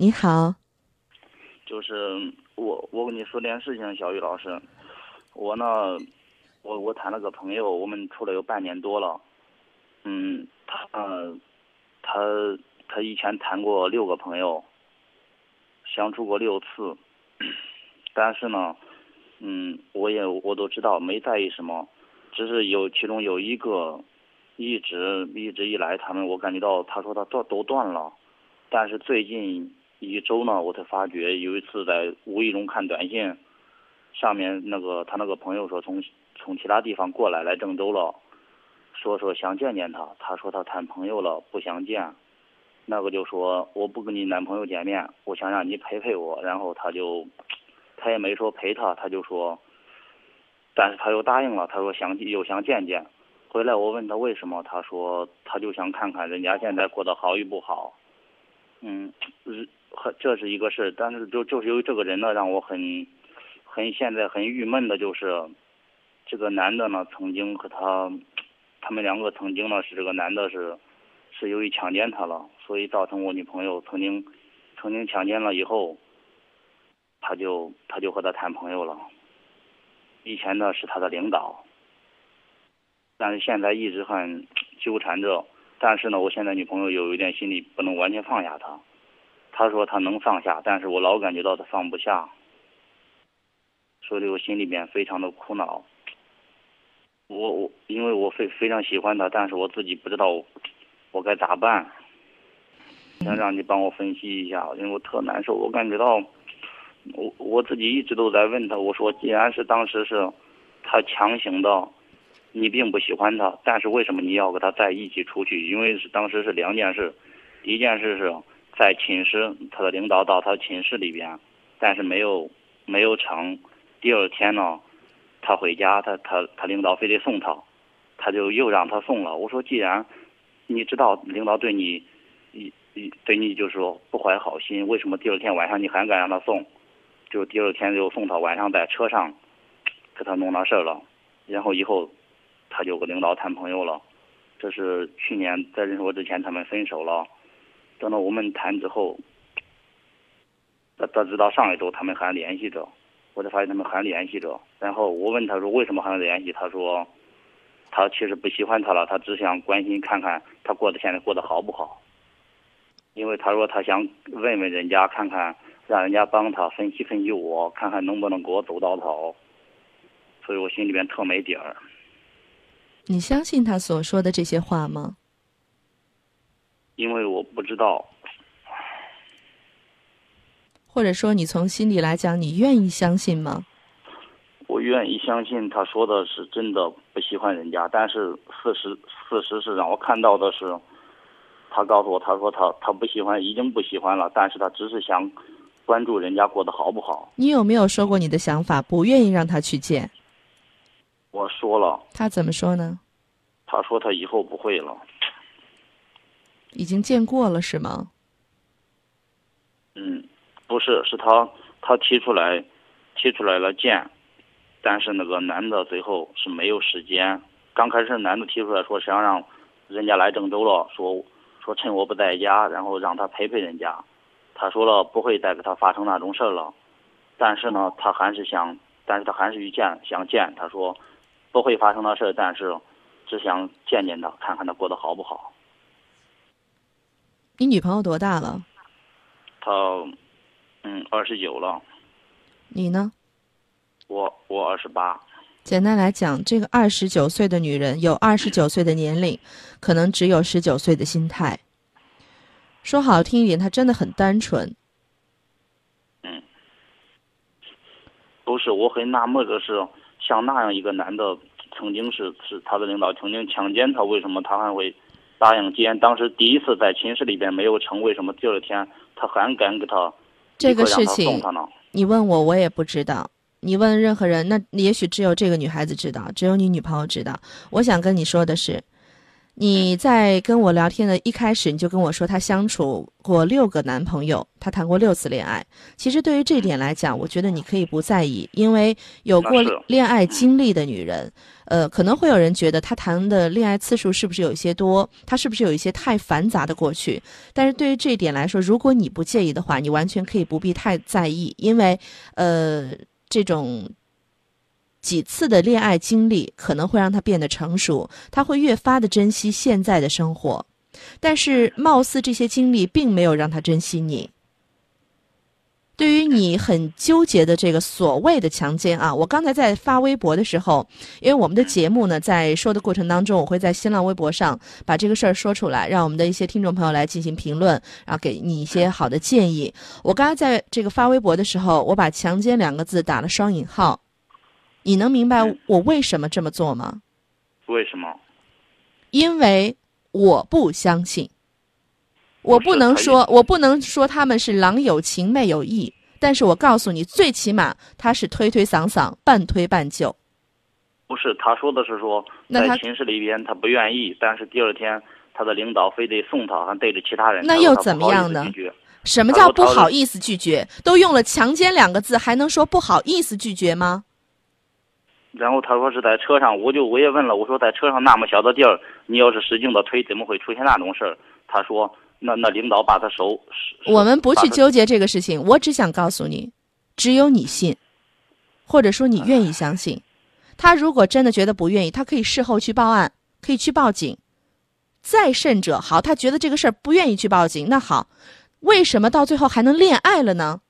你好，就是我，我跟你说点事情，小雨老师，我呢，我我谈了个朋友，我们处了有半年多了，嗯，他他他以前谈过六个朋友，相处过六次，但是呢，嗯，我也我都知道没在意什么，只是有其中有一个。一直一直以来，他们我感觉到，他说他断都断了，但是最近一周呢，我才发觉有一次在无意中看短信，上面那个他那个朋友说从从其他地方过来来郑州了，说说想见见他，他说他谈朋友了不想见，那个就说我不跟你男朋友见面，我想让你陪陪我，然后他就他也没说陪他，他就说，但是他又答应了，他说想又想见见。回来我问他为什么，他说他就想看看人家现在过得好与不好。嗯，很这是一个事但是就就是由于这个人呢，让我很很现在很郁闷的就是，这个男的呢曾经和他，他们两个曾经呢是这个男的是是由于强奸他了，所以造成我女朋友曾经曾经强奸了以后，他就他就和他谈朋友了。以前呢是他的领导。但是现在一直很纠缠着，但是呢，我现在女朋友有一点心里不能完全放下他。他说他能放下，但是我老感觉到他放不下，所以我心里面非常的苦恼。我我因为我非非常喜欢他，但是我自己不知道我该咋办。想让你帮我分析一下，因为我特难受。我感觉到我我自己一直都在问他，我说既然是当时是他强行的。你并不喜欢他，但是为什么你要跟他在一起出去？因为是当时是两件事，一件事是在寝室，他的领导到他寝室里边，但是没有没有成。第二天呢，他回家，他他他领导非得送他，他就又让他送了。我说既然你知道领导对你一一对你就是说不怀好心，为什么第二天晚上你还敢让他送？就第二天就送他，晚上在车上给他弄那事儿了，然后以后。他就跟领导谈朋友了，这是去年在认识我之前他们分手了，等到我们谈之后，他他知到上一周他们还联系着，我才发现他们还联系着。然后我问他说为什么还联系，他说他其实不喜欢他了，他只想关心看看他过得现在过得好不好。因为他说他想问问人家看看，让人家帮他分析分析我，看看能不能给我走到头。所以我心里边特没底儿。你相信他所说的这些话吗？因为我不知道，或者说你从心里来讲，你愿意相信吗？我愿意相信他说的是真的不喜欢人家，但是事实事实是让我看到的是，他告诉我，他说他他不喜欢，已经不喜欢了，但是他只是想关注人家过得好不好。你有没有说过你的想法，不愿意让他去见？我说了，他怎么说呢？他说他以后不会了。已经见过了是吗？嗯，不是，是他他提出来，提出来了见，但是那个男的最后是没有时间。刚开始男的提出来说想让人家来郑州了，说说趁我不在家，然后让他陪陪人家。他说了不会再给他发生那种事儿了，但是呢，他还是想，但是他还是遇见，想见。他说。不会发生的事，但是只想见见他，看看他过得好不好。你女朋友多大了？她，嗯，二十九了。你呢？我我二十八。简单来讲，这个二十九岁的女人有二十九岁的年龄，可能只有十九岁的心态。说好听一点，她真的很单纯。嗯。不是，我很纳闷的是。像那样一个男的，曾经是是他的领导，曾经强奸他，为什么他还会答应？既然当时第一次在寝室里边没有成，为什么第二天他还敢给他这个事情？你问我，我也不知道。你问任何人，那也许只有这个女孩子知道，只有你女朋友知道。我想跟你说的是，你在跟我聊天的一开始，你就跟我说她相处过六个男朋友，她谈过六次恋爱。其实对于这点来讲，我觉得你可以不在意，因为有过恋爱经历的女人，呃，可能会有人觉得她谈的恋爱次数是不是有一些多，她是不是有一些太繁杂的过去。但是对于这一点来说，如果你不介意的话，你完全可以不必太在意，因为呃，这种几次的恋爱经历可能会让他变得成熟，他会越发的珍惜现在的生活。但是，貌似这些经历并没有让他珍惜你。对于你很纠结的这个所谓的强奸啊，我刚才在发微博的时候，因为我们的节目呢，在说的过程当中，我会在新浪微博上把这个事儿说出来，让我们的一些听众朋友来进行评论，然后给你一些好的建议。我刚才在这个发微博的时候，我把“强奸”两个字打了双引号，你能明白我为什么这么做吗？为什么？因为我不相信，我不能说，我不能说他们是郎有情妹有意，但是我告诉你，最起码他是推推搡搡，半推半就。不是，他说的是说那他在寝室里边他不愿意，但是第二天他的领导非得送他，还对着其他人，那又怎么样呢什么叫不好意思拒绝？都用了“强奸”两个字，还能说不好意思拒绝吗？然后他说是在车上，我就我也问了，我说在车上那么小的地儿，你要是使劲的推，怎么会出现那种事儿？他说那那领导把他手，我们不去纠结这个事情，我只想告诉你，只有你信，或者说你愿意相信。他如果真的觉得不愿意，他可以事后去报案，可以去报警。再甚者，好，他觉得这个事儿不愿意去报警，那好，为什么到最后还能恋爱了呢？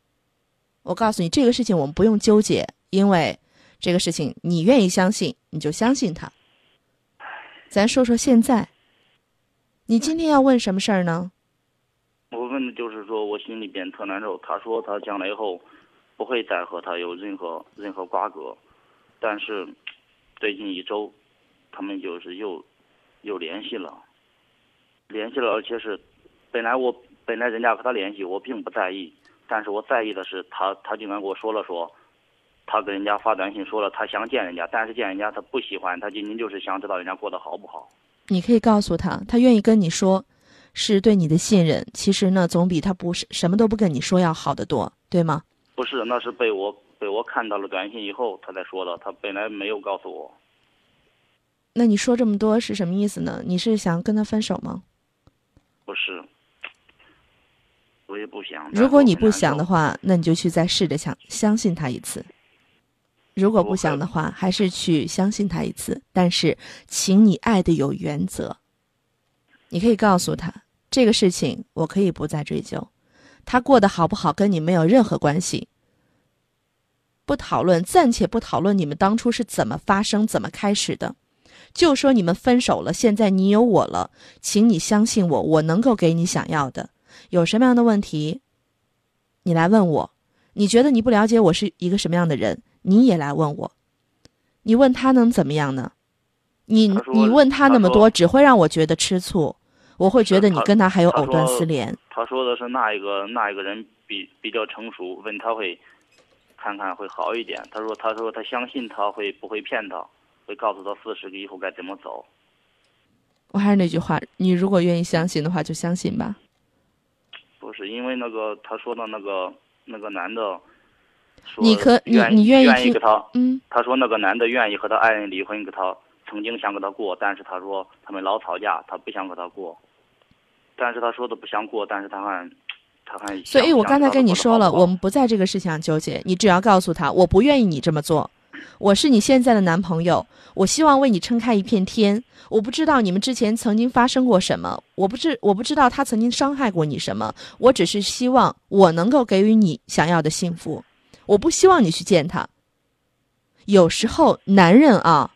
我告诉你，这个事情我们不用纠结，因为这个事情你愿意相信，你就相信他。咱说说现在，你今天要问什么事儿呢？我问的就是说我心里边特难受。他说他将来以后不会再和他有任何任何瓜葛，但是最近一周，他们就是又又联系了，联系了，而且是本来我本来人家和他联系，我并不在意，但是我在意的是他他竟然跟我说了说。他跟人家发短信说了，他想见人家，但是见人家他不喜欢，他仅仅就是想知道人家过得好不好。你可以告诉他，他愿意跟你说，是对你的信任。其实呢，总比他不是什么都不跟你说要好得多，对吗？不是，那是被我被我看到了短信以后，他才说的。他本来没有告诉我。那你说这么多是什么意思呢？你是想跟他分手吗？不是，我也不想。如果你不想的话，话，那你就去再试着想相信他一次。如果不想的话，还是去相信他一次。但是，请你爱的有原则。你可以告诉他，这个事情我可以不再追究，他过得好不好跟你没有任何关系。不讨论，暂且不讨论你们当初是怎么发生、怎么开始的，就说你们分手了，现在你有我了，请你相信我，我能够给你想要的。有什么样的问题，你来问我。你觉得你不了解我是一个什么样的人，你也来问我。你问他能怎么样呢？你你问他那么多，只会让我觉得吃醋，我会觉得你跟他还有藕断丝连。他说的是那一个那一个人比比较成熟，问他会看看会好一点。他说他说他相信他会不会骗他，会告诉他事实以后该怎么走。我还是那句话，你如果愿意相信的话，就相信吧。不是因为那个他说的那个那个男的说你可你你愿意听意他嗯，他说那个男的愿意和他爱人离婚，跟他曾经想跟他过，但是他说他们老吵架，他不想跟他过。但是他说的不想过，但是他还他还。所以我刚才跟你说了，我们不在这个事情上纠结。你只要告诉他，我不愿意你这么做，我是你现在的男朋友，我希望为你撑开一片天。我不知道你们之前曾经发生过什么，我不知我不知道他曾经伤害过你什么，我只是希望我能够给予你想要的幸福。我不希望你去见他。有时候男人啊，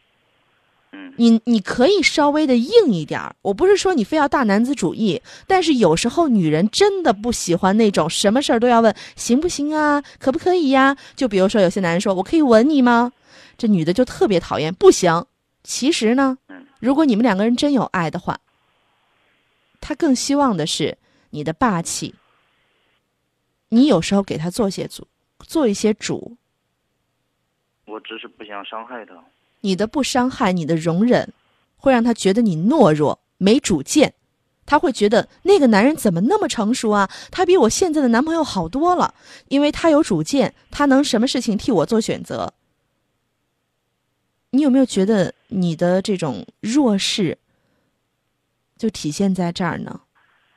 嗯你你可以稍微的硬一点儿，我不是说你非要大男子主义，但是有时候女人真的不喜欢那种什么事儿都要问行不行啊，可不可以呀？就比如说有些男人说我可以吻你吗？这女的就特别讨厌，不行。其实呢嗯，如果你们两个人真有爱的话，他更希望的是你的霸气。你有时候给他做些主，做一些主，我只是不想伤害他。你的不伤害，你的容忍，会让他觉得你懦弱，没主见，他会觉得那个男人怎么那么成熟啊？他比我现在的男朋友好多了，因为他有主见，他能什么事情替我做选择。你有没有觉得你的这种弱势就体现在这儿呢？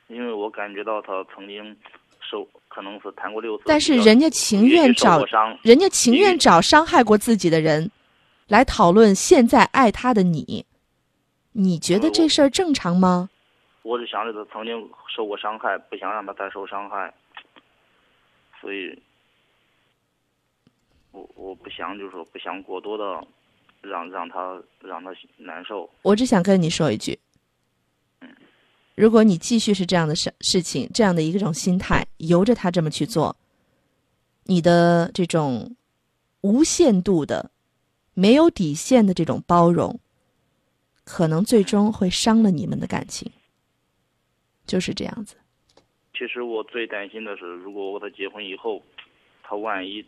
因为我感觉到他曾经受，可能是谈过六次，但是人家情愿找人家情愿找伤害过自己的人来讨论现在爱他的你，你觉得这事儿正常吗？我是想着他曾经受过伤害，不想让他再受伤害，所以，我我不想就是说不想过多的。让让他让他难受。我只想跟你说一句，如果你继续是这样的事事情，这样的一种心态，由着他这么去做，你的这种无限度的、没有底线的这种包容，可能最终会伤了你们的感情。就是这样子。其实我最担心的是，如果我和他结婚以后，他万一……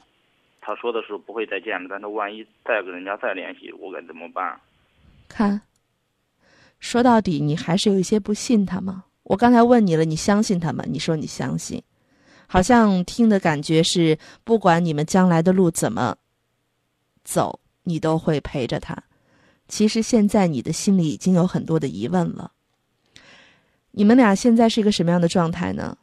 他说的是不会再见了，但他万一再跟人家再联系，我该怎么办？看，说到底，你还是有一些不信他吗？我刚才问你了，你相信他吗？你说你相信，好像听的感觉是，不管你们将来的路怎么走，你都会陪着他。其实现在你的心里已经有很多的疑问了。你们俩现在是一个什么样的状态呢？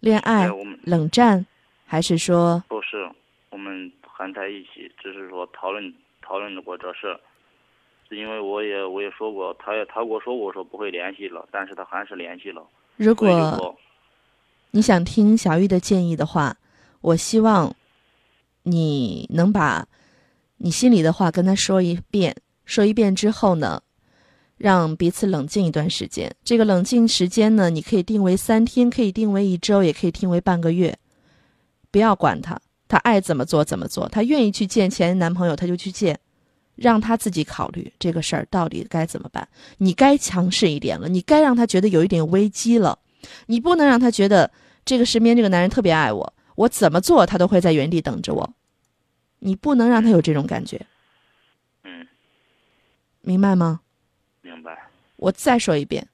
恋爱、冷战，还是说？不是。我们还在一起，只是说讨论讨论过这事，是因为我也我也说过，他也他跟我说过说不会联系了，但是他还是联系了。如果你想听小玉的建议的话，我希望你能把你心里的话跟他说一遍，说一遍之后呢，让彼此冷静一段时间。这个冷静时间呢，你可以定为三天，可以定为一周，也可以定为半个月，不要管他。他爱怎么做怎么做，他愿意去见前男朋友，他就去见，让他自己考虑这个事儿到底该怎么办。你该强势一点了，你该让他觉得有一点危机了，你不能让他觉得这个身边这个男人特别爱我，我怎么做他都会在原地等着我，你不能让他有这种感觉。嗯，明白吗？明白。我再说一遍，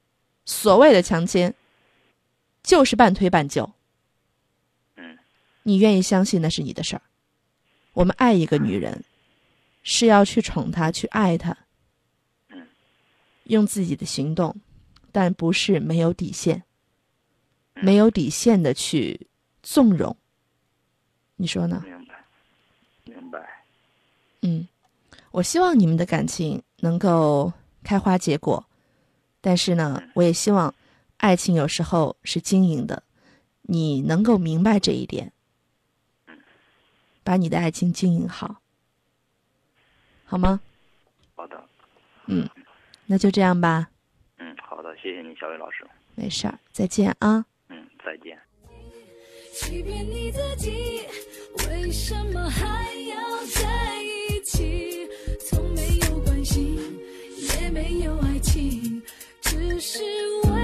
所谓的强奸，就是半推半就。你愿意相信那是你的事儿。我们爱一个女人，是要去宠她，去爱她，用自己的行动，但不是没有底线，没有底线的去纵容。你说呢？明白，明白。嗯，我希望你们的感情能够开花结果，但是呢，我也希望爱情有时候是经营的，你能够明白这一点。把你的爱情经营好，好吗？好的。嗯，那就这样吧。嗯，好的，谢谢你，小雨老师。没事儿，再见啊。嗯，再见。欺骗你自己，为什么还要在一起？从没有关心，也没有爱情，只是。最